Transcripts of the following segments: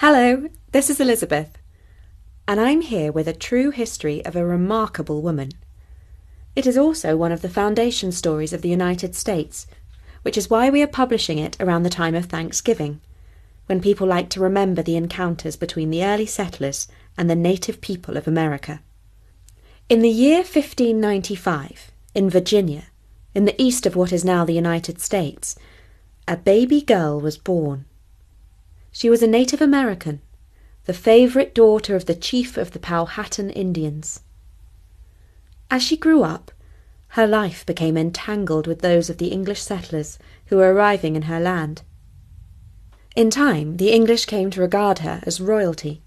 Hello, this is Elizabeth, and I'm here with a true history of a remarkable woman. It is also one of the foundation stories of the United States, which is why we are publishing it around the time of Thanksgiving, when people like to remember the encounters between the early settlers and the native people of America. In the year 1595, in Virginia, in the east of what is now the United States, a baby girl was born. She was a Native American, the favourite daughter of the chief of the Powhatan Indians. As she grew up, her life became entangled with those of the English settlers who were arriving in her land. In time, the English came to regard her as royalty.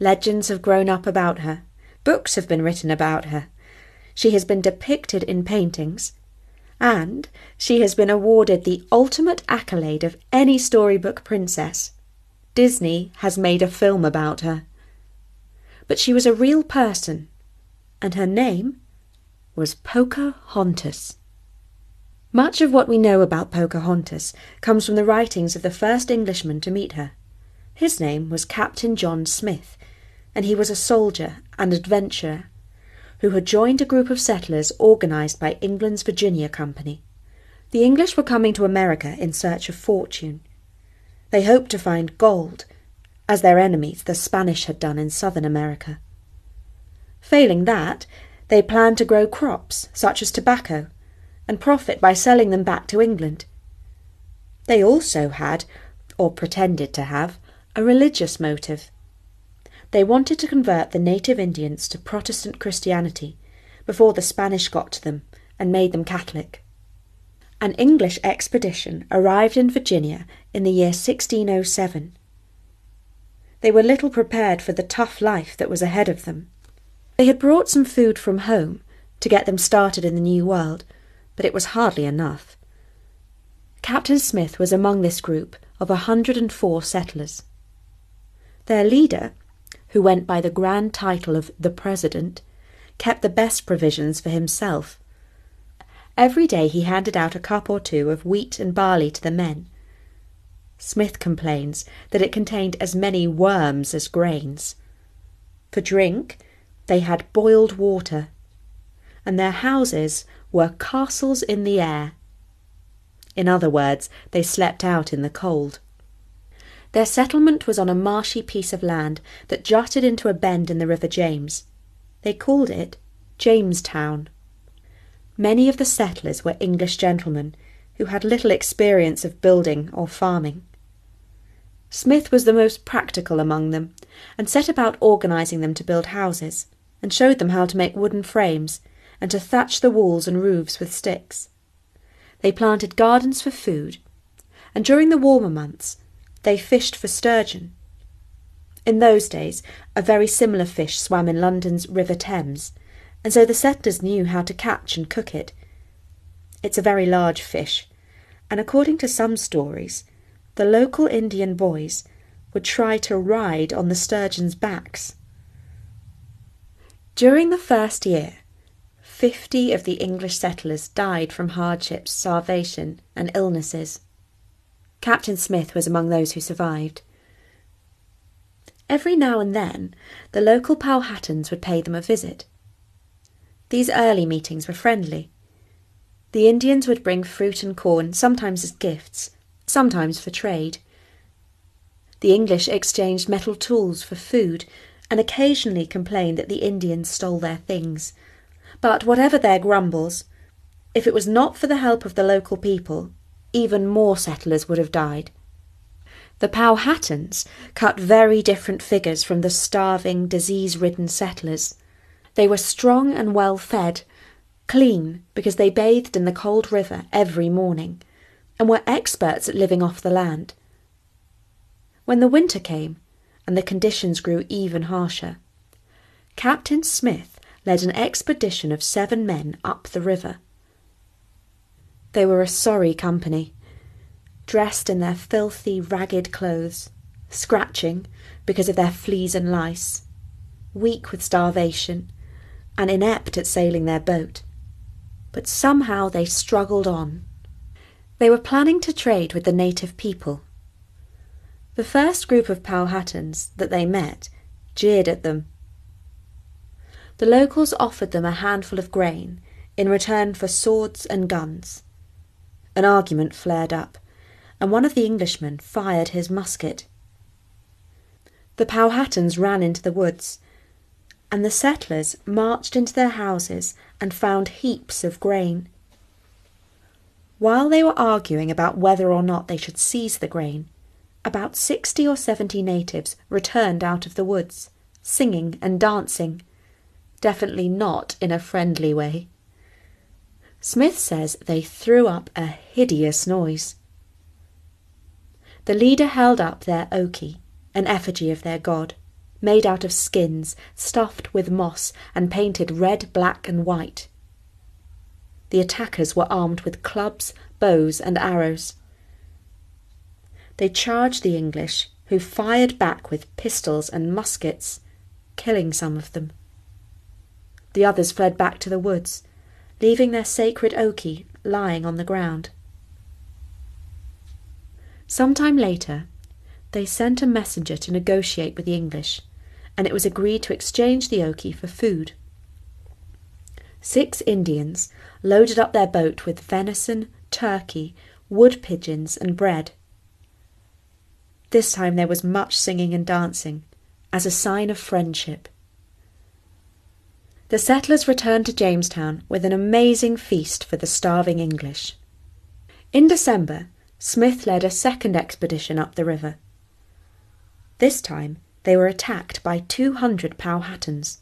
Legends have grown up about her, books have been written about her. She has been depicted in paintings, and she has been awarded the ultimate accolade of any storybook princess. Disney has made a film about her. But she was a real person, and her name was Pocahontas. Much of what we know about Pocahontas comes from the writings of the first Englishman to meet her. His name was Captain John Smith, and he was a soldier and adventurer who had joined a group of settlers organized by England's Virginia Company. The English were coming to America in search of fortune. They hoped to find gold, as their enemies, the Spanish, had done in southern America. Failing that, they planned to grow crops, such as tobacco, and profit by selling them back to England. They also had, or pretended to have, a religious motive. They wanted to convert the native Indians to Protestant Christianity before the Spanish got to them and made them Catholic. An English expedition arrived in Virginia in the year 1607. They were little prepared for the tough life that was ahead of them. They had brought some food from home to get them started in the New World, but it was hardly enough. Captain Smith was among this group of a hundred and four settlers. Their leader who went by the grand title of the President, kept the best provisions for himself. Every day he handed out a cup or two of wheat and barley to the men. Smith complains that it contained as many worms as grains. For drink, they had boiled water, and their houses were castles in the air. In other words, they slept out in the cold. Their settlement was on a marshy piece of land that jutted into a bend in the River James. They called it Jamestown. Many of the settlers were English gentlemen who had little experience of building or farming. Smith was the most practical among them, and set about organising them to build houses, and showed them how to make wooden frames, and to thatch the walls and roofs with sticks. They planted gardens for food, and during the warmer months they fished for sturgeon. In those days, a very similar fish swam in London's River Thames, and so the settlers knew how to catch and cook it. It's a very large fish, and according to some stories, the local Indian boys would try to ride on the sturgeon's backs. During the first year, fifty of the English settlers died from hardships, starvation, and illnesses. Captain Smith was among those who survived. Every now and then, the local Powhatans would pay them a visit. These early meetings were friendly. The Indians would bring fruit and corn, sometimes as gifts, sometimes for trade. The English exchanged metal tools for food and occasionally complained that the Indians stole their things. But whatever their grumbles, if it was not for the help of the local people, even more settlers would have died. The Powhatans cut very different figures from the starving, disease ridden settlers. They were strong and well fed, clean because they bathed in the cold river every morning, and were experts at living off the land. When the winter came, and the conditions grew even harsher, Captain Smith led an expedition of seven men up the river. They were a sorry company, dressed in their filthy, ragged clothes, scratching because of their fleas and lice, weak with starvation, and inept at sailing their boat. But somehow they struggled on. They were planning to trade with the native people. The first group of Powhatans that they met jeered at them. The locals offered them a handful of grain in return for swords and guns. An argument flared up, and one of the Englishmen fired his musket. The Powhatans ran into the woods, and the settlers marched into their houses and found heaps of grain. While they were arguing about whether or not they should seize the grain, about sixty or seventy natives returned out of the woods, singing and dancing, definitely not in a friendly way. Smith says they threw up a hideous noise. The leader held up their oki, an effigy of their god, made out of skins stuffed with moss and painted red, black, and white. The attackers were armed with clubs, bows, and arrows. They charged the English, who fired back with pistols and muskets, killing some of them. The others fled back to the woods, leaving their sacred oki lying on the ground. Some time later, they sent a messenger to negotiate with the English, and it was agreed to exchange the oki for food. Six Indians loaded up their boat with venison, turkey, wood pigeons, and bread. This time there was much singing and dancing, as a sign of friendship. The settlers returned to Jamestown with an amazing feast for the starving English. In December, Smith led a second expedition up the river. This time they were attacked by 200 Powhatans.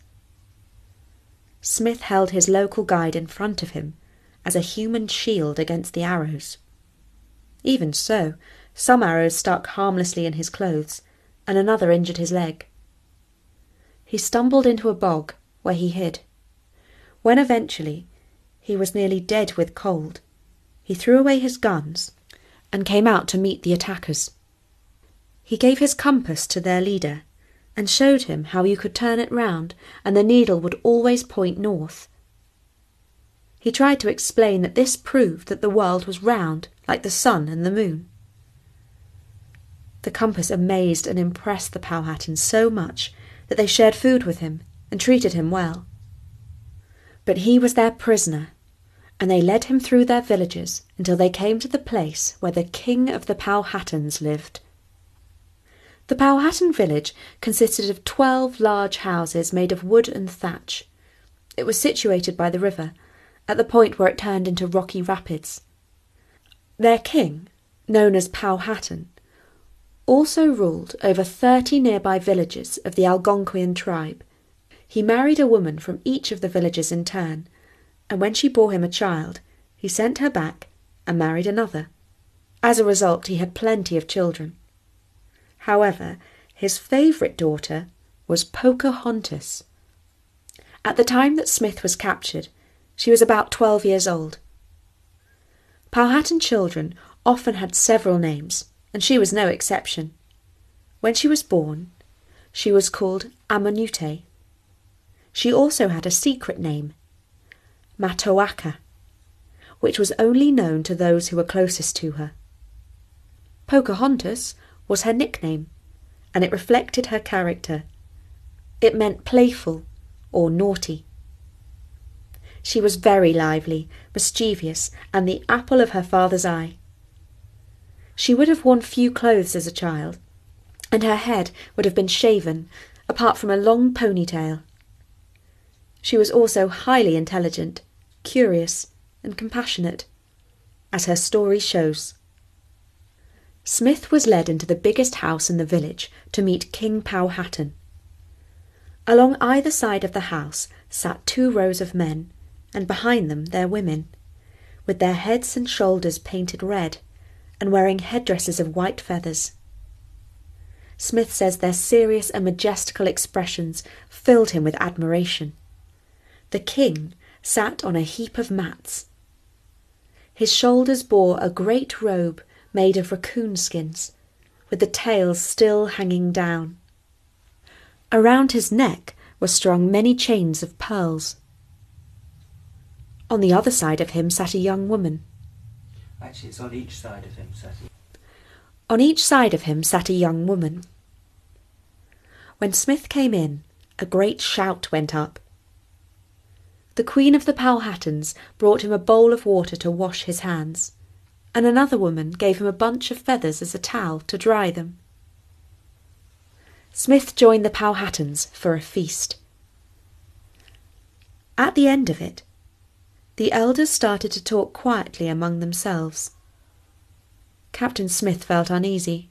Smith held his local guide in front of him as a human shield against the arrows. Even so, some arrows stuck harmlessly in his clothes, and another injured his leg. He stumbled into a bog where he hid. When eventually he was nearly dead with cold, he threw away his guns and came out to meet the attackers. He gave his compass to their leader and showed him how you could turn it round and the needle would always point north. He tried to explain that this proved that the world was round like the sun and the moon. The compass amazed and impressed the Powhatans so much that they shared food with him and treated him well. But he was their prisoner, and they led him through their villages until they came to the place where the king of the Powhatans lived. The Powhatan village consisted of twelve large houses made of wood and thatch. It was situated by the river, at the point where it turned into rocky rapids. Their king, known as Powhatan, also ruled over thirty nearby villages of the Algonquian tribe. He married a woman from each of the villages in turn, and when she bore him a child, he sent her back and married another. As a result, he had plenty of children. However, his favourite daughter was Pocahontas. At the time that Smith was captured, she was about twelve years old. Powhatan children often had several names, and she was no exception. When she was born, she was called Amonute. She also had a secret name, Matoaka, which was only known to those who were closest to her. Pocahontas was her nickname, and it reflected her character. It meant playful or naughty. She was very lively, mischievous, and the apple of her father's eye. She would have worn few clothes as a child, and her head would have been shaven, apart from a long ponytail. She was also highly intelligent, curious, and compassionate, as her story shows. Smith was led into the biggest house in the village to meet King Powhatan. Along either side of the house sat two rows of men, and behind them their women, with their heads and shoulders painted red and wearing headdresses of white feathers. Smith says their serious and majestical expressions filled him with admiration. The king sat on a heap of mats. His shoulders bore a great robe made of raccoon skins, with the tails still hanging down. Around his neck were strung many chains of pearls. On the other side of him sat a young woman. Actually, it's on each side of him, Sati. On each side of him sat a young woman. When Smith came in, a great shout went up. The Queen of the Powhatans brought him a bowl of water to wash his hands, and another woman gave him a bunch of feathers as a towel to dry them. Smith joined the Powhatans for a feast. At the end of it, the elders started to talk quietly among themselves. Captain Smith felt uneasy.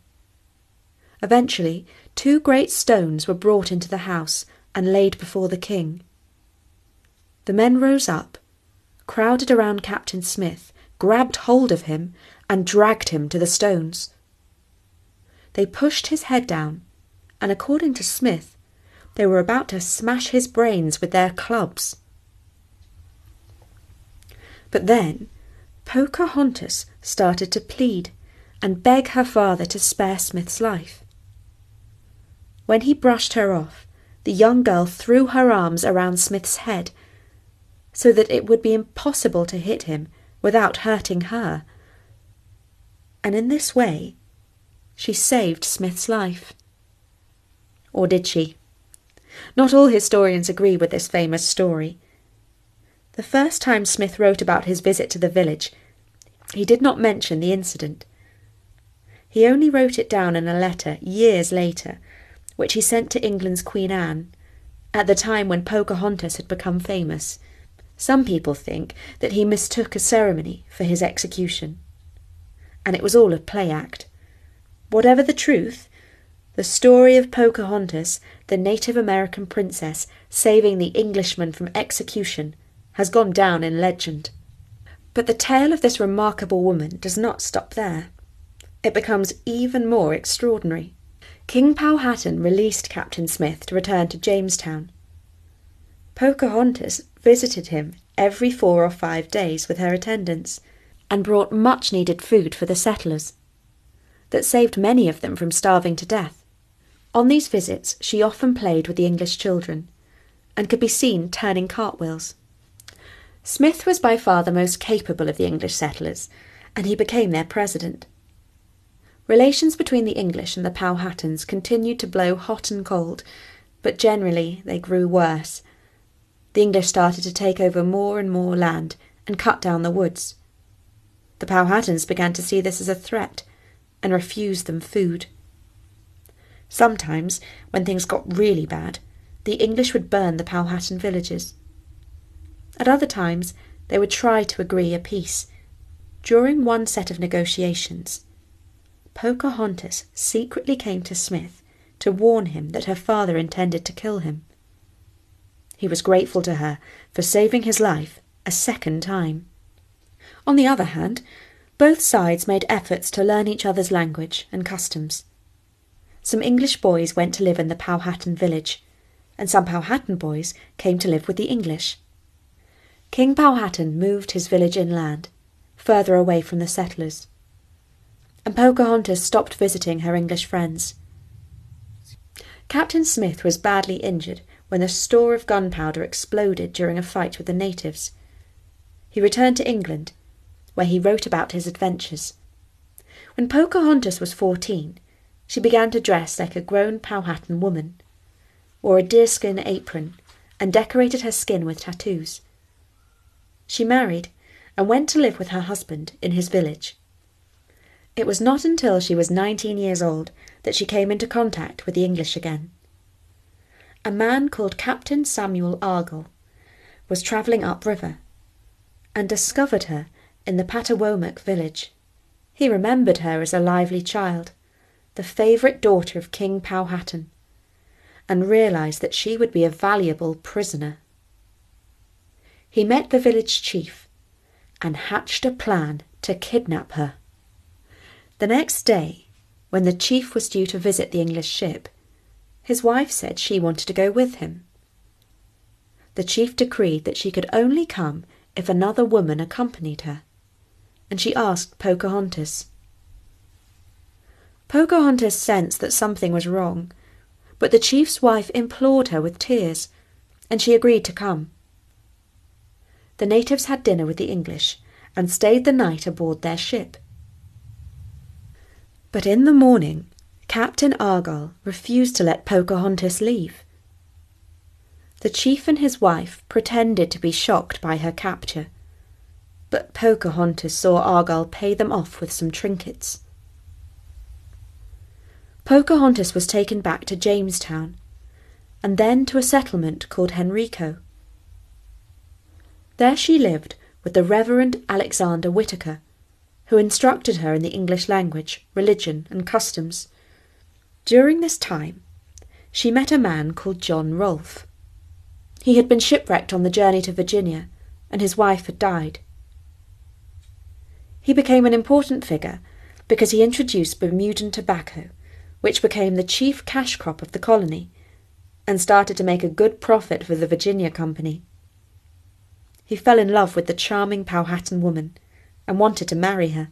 Eventually, two great stones were brought into the house and laid before the king. The men rose up, crowded around Captain Smith, grabbed hold of him, and dragged him to the stones. They pushed his head down, and according to Smith, they were about to smash his brains with their clubs. But then Pocahontas started to plead and beg her father to spare Smith's life. When he brushed her off, the young girl threw her arms around Smith's head so that it would be impossible to hit him without hurting her. And in this way, she saved Smith's life. Or did she? Not all historians agree with this famous story. The first time Smith wrote about his visit to the village, he did not mention the incident. He only wrote it down in a letter years later, which he sent to England's Queen Anne, at the time when Pocahontas had become famous. Some people think that he mistook a ceremony for his execution. And it was all a play act. Whatever the truth, the story of Pocahontas, the Native American princess saving the Englishman from execution, has gone down in legend. But the tale of this remarkable woman does not stop there. It becomes even more extraordinary. King Powhatan released Captain Smith to return to Jamestown. Pocahontas visited him every four or five days with her attendants, and brought much needed food for the settlers, that saved many of them from starving to death. On these visits, she often played with the English children, and could be seen turning cartwheels. Smith was by far the most capable of the English settlers, and he became their president. Relations between the English and the Powhatans continued to blow hot and cold, but generally they grew worse the English started to take over more and more land and cut down the woods. The Powhatans began to see this as a threat and refused them food. Sometimes, when things got really bad, the English would burn the Powhatan villages. At other times, they would try to agree a peace. During one set of negotiations, Pocahontas secretly came to Smith to warn him that her father intended to kill him. He was grateful to her for saving his life a second time. On the other hand, both sides made efforts to learn each other's language and customs. Some English boys went to live in the Powhatan village, and some Powhatan boys came to live with the English. King Powhatan moved his village inland, further away from the settlers, and Pocahontas stopped visiting her English friends. Captain Smith was badly injured when a store of gunpowder exploded during a fight with the natives. He returned to England, where he wrote about his adventures. When Pocahontas was fourteen, she began to dress like a grown Powhatan woman, wore a deerskin apron, and decorated her skin with tattoos. She married and went to live with her husband in his village. It was not until she was nineteen years old that she came into contact with the English again a man called Captain Samuel Argall was travelling upriver and discovered her in the Patawomac village. He remembered her as a lively child, the favourite daughter of King Powhatan, and realised that she would be a valuable prisoner. He met the village chief and hatched a plan to kidnap her. The next day, when the chief was due to visit the English ship, his wife said she wanted to go with him. The chief decreed that she could only come if another woman accompanied her, and she asked Pocahontas. Pocahontas sensed that something was wrong, but the chief's wife implored her with tears, and she agreed to come. The natives had dinner with the English and stayed the night aboard their ship. But in the morning, Captain Argall refused to let Pocahontas leave. The chief and his wife pretended to be shocked by her capture, but Pocahontas saw Argall pay them off with some trinkets. Pocahontas was taken back to Jamestown, and then to a settlement called Henrico. There she lived with the Reverend Alexander Whitaker, who instructed her in the English language, religion, and customs. During this time, she met a man called John Rolfe. He had been shipwrecked on the journey to Virginia, and his wife had died. He became an important figure because he introduced Bermudan tobacco, which became the chief cash crop of the colony, and started to make a good profit for the Virginia Company. He fell in love with the charming Powhatan woman and wanted to marry her.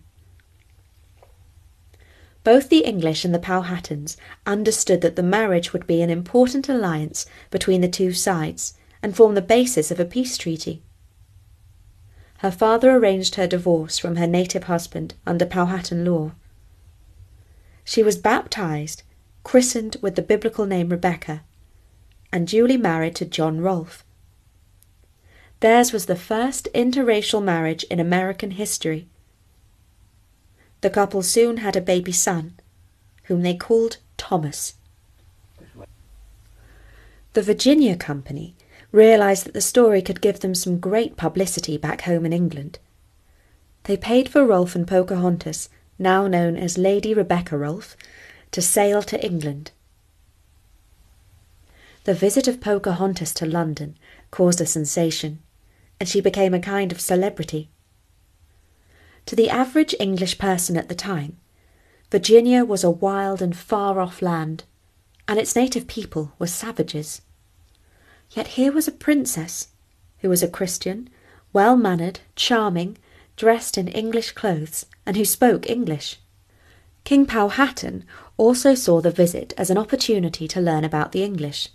Both the English and the Powhatans understood that the marriage would be an important alliance between the two sides and form the basis of a peace treaty. Her father arranged her divorce from her native husband under Powhatan law. She was baptized, christened with the biblical name Rebecca, and duly married to John Rolfe. Theirs was the first interracial marriage in American history. The couple soon had a baby son, whom they called Thomas. The Virginia Company realised that the story could give them some great publicity back home in England. They paid for Rolfe and Pocahontas, now known as Lady Rebecca Rolfe, to sail to England. The visit of Pocahontas to London caused a sensation, and she became a kind of celebrity. To the average English person at the time, Virginia was a wild and far off land, and its native people were savages. Yet here was a princess who was a Christian, well mannered, charming, dressed in English clothes, and who spoke English. King Powhatan also saw the visit as an opportunity to learn about the English.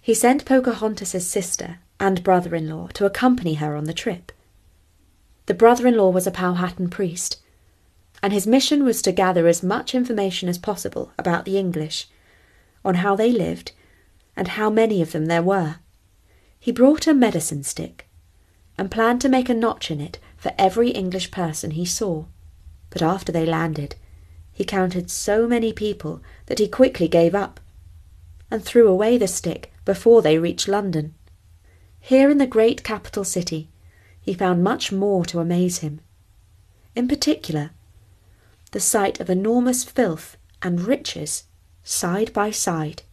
He sent Pocahontas's sister and brother in law to accompany her on the trip. The brother in law was a Powhatan priest, and his mission was to gather as much information as possible about the English, on how they lived and how many of them there were. He brought a medicine stick and planned to make a notch in it for every English person he saw. But after they landed, he counted so many people that he quickly gave up and threw away the stick before they reached London. Here in the great capital city, he found much more to amaze him. In particular, the sight of enormous filth and riches side by side.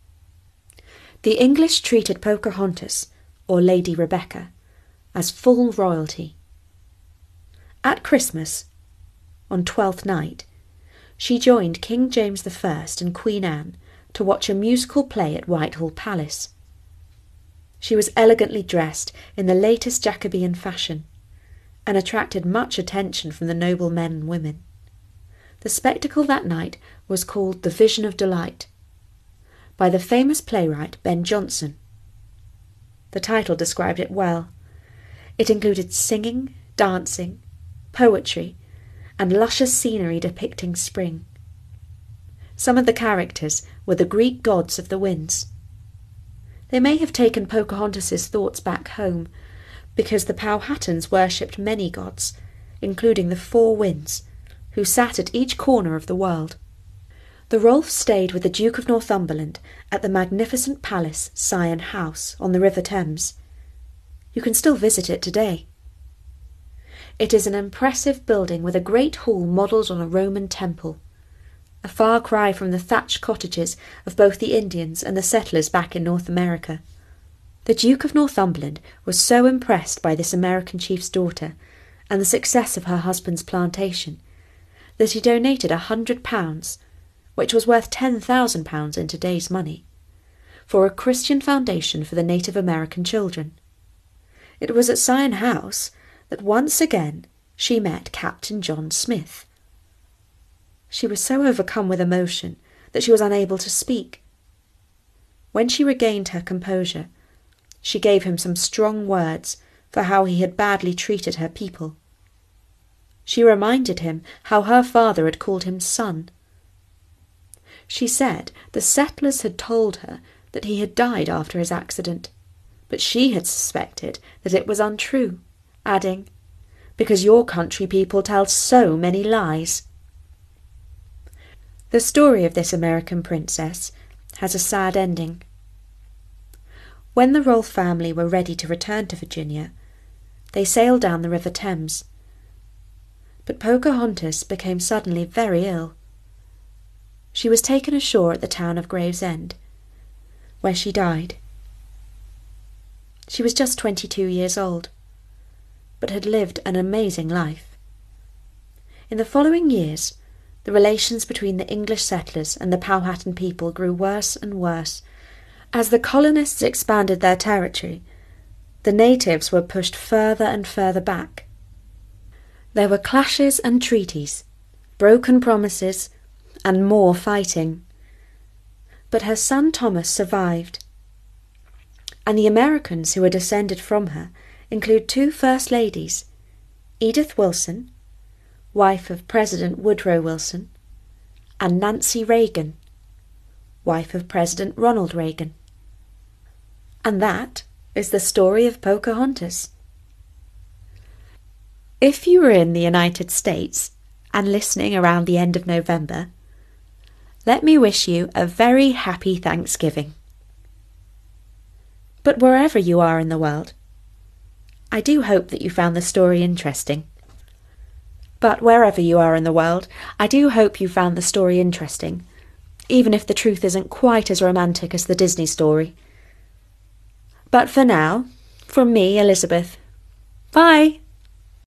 The English treated Pocahontas, or Lady Rebecca, as full royalty. At Christmas, on Twelfth Night, she joined King James I and Queen Anne to watch a musical play at Whitehall Palace. She was elegantly dressed in the latest Jacobean fashion, and attracted much attention from the noble men and women. The spectacle that night was called The Vision of Delight, by the famous playwright Ben Jonson. The title described it well. It included singing, dancing, poetry, and luscious scenery depicting spring. Some of the characters were the Greek gods of the winds. They may have taken Pocahontas's thoughts back home, because the Powhatans worshipped many gods, including the four winds, who sat at each corner of the world. The Rolfes stayed with the Duke of Northumberland at the magnificent palace Syon House on the River Thames. You can still visit it today. It is an impressive building with a great hall modelled on a Roman temple, a far cry from the thatched cottages of both the Indians and the settlers back in North America. The Duke of Northumberland was so impressed by this American chief's daughter and the success of her husband's plantation that he donated a hundred pounds which was worth £10,000 in today's money, for a Christian foundation for the Native American children. It was at Syon House that once again she met Captain John Smith. She was so overcome with emotion that she was unable to speak. When she regained her composure, she gave him some strong words for how he had badly treated her people. She reminded him how her father had called him son. She said the settlers had told her that he had died after his accident, but she had suspected that it was untrue, adding, Because your country people tell so many lies. The story of this American princess has a sad ending. When the Rolfe family were ready to return to Virginia, they sailed down the River Thames. But Pocahontas became suddenly very ill. She was taken ashore at the town of Gravesend, where she died. She was just twenty two years old, but had lived an amazing life. In the following years, the relations between the English settlers and the Powhatan people grew worse and worse as the colonists expanded their territory, the natives were pushed further and further back. There were clashes and treaties, broken promises, and more fighting. But her son Thomas survived. And the Americans who are descended from her include two First Ladies Edith Wilson, wife of President Woodrow Wilson, and Nancy Reagan, wife of President Ronald Reagan. And that is the story of Pocahontas. If you were in the United States and listening around the end of November, let me wish you a very happy Thanksgiving. But wherever you are in the world, I do hope that you found the story interesting. But wherever you are in the world, I do hope you found the story interesting, even if the truth isn't quite as romantic as the Disney story. But for now, from me, Elizabeth, bye!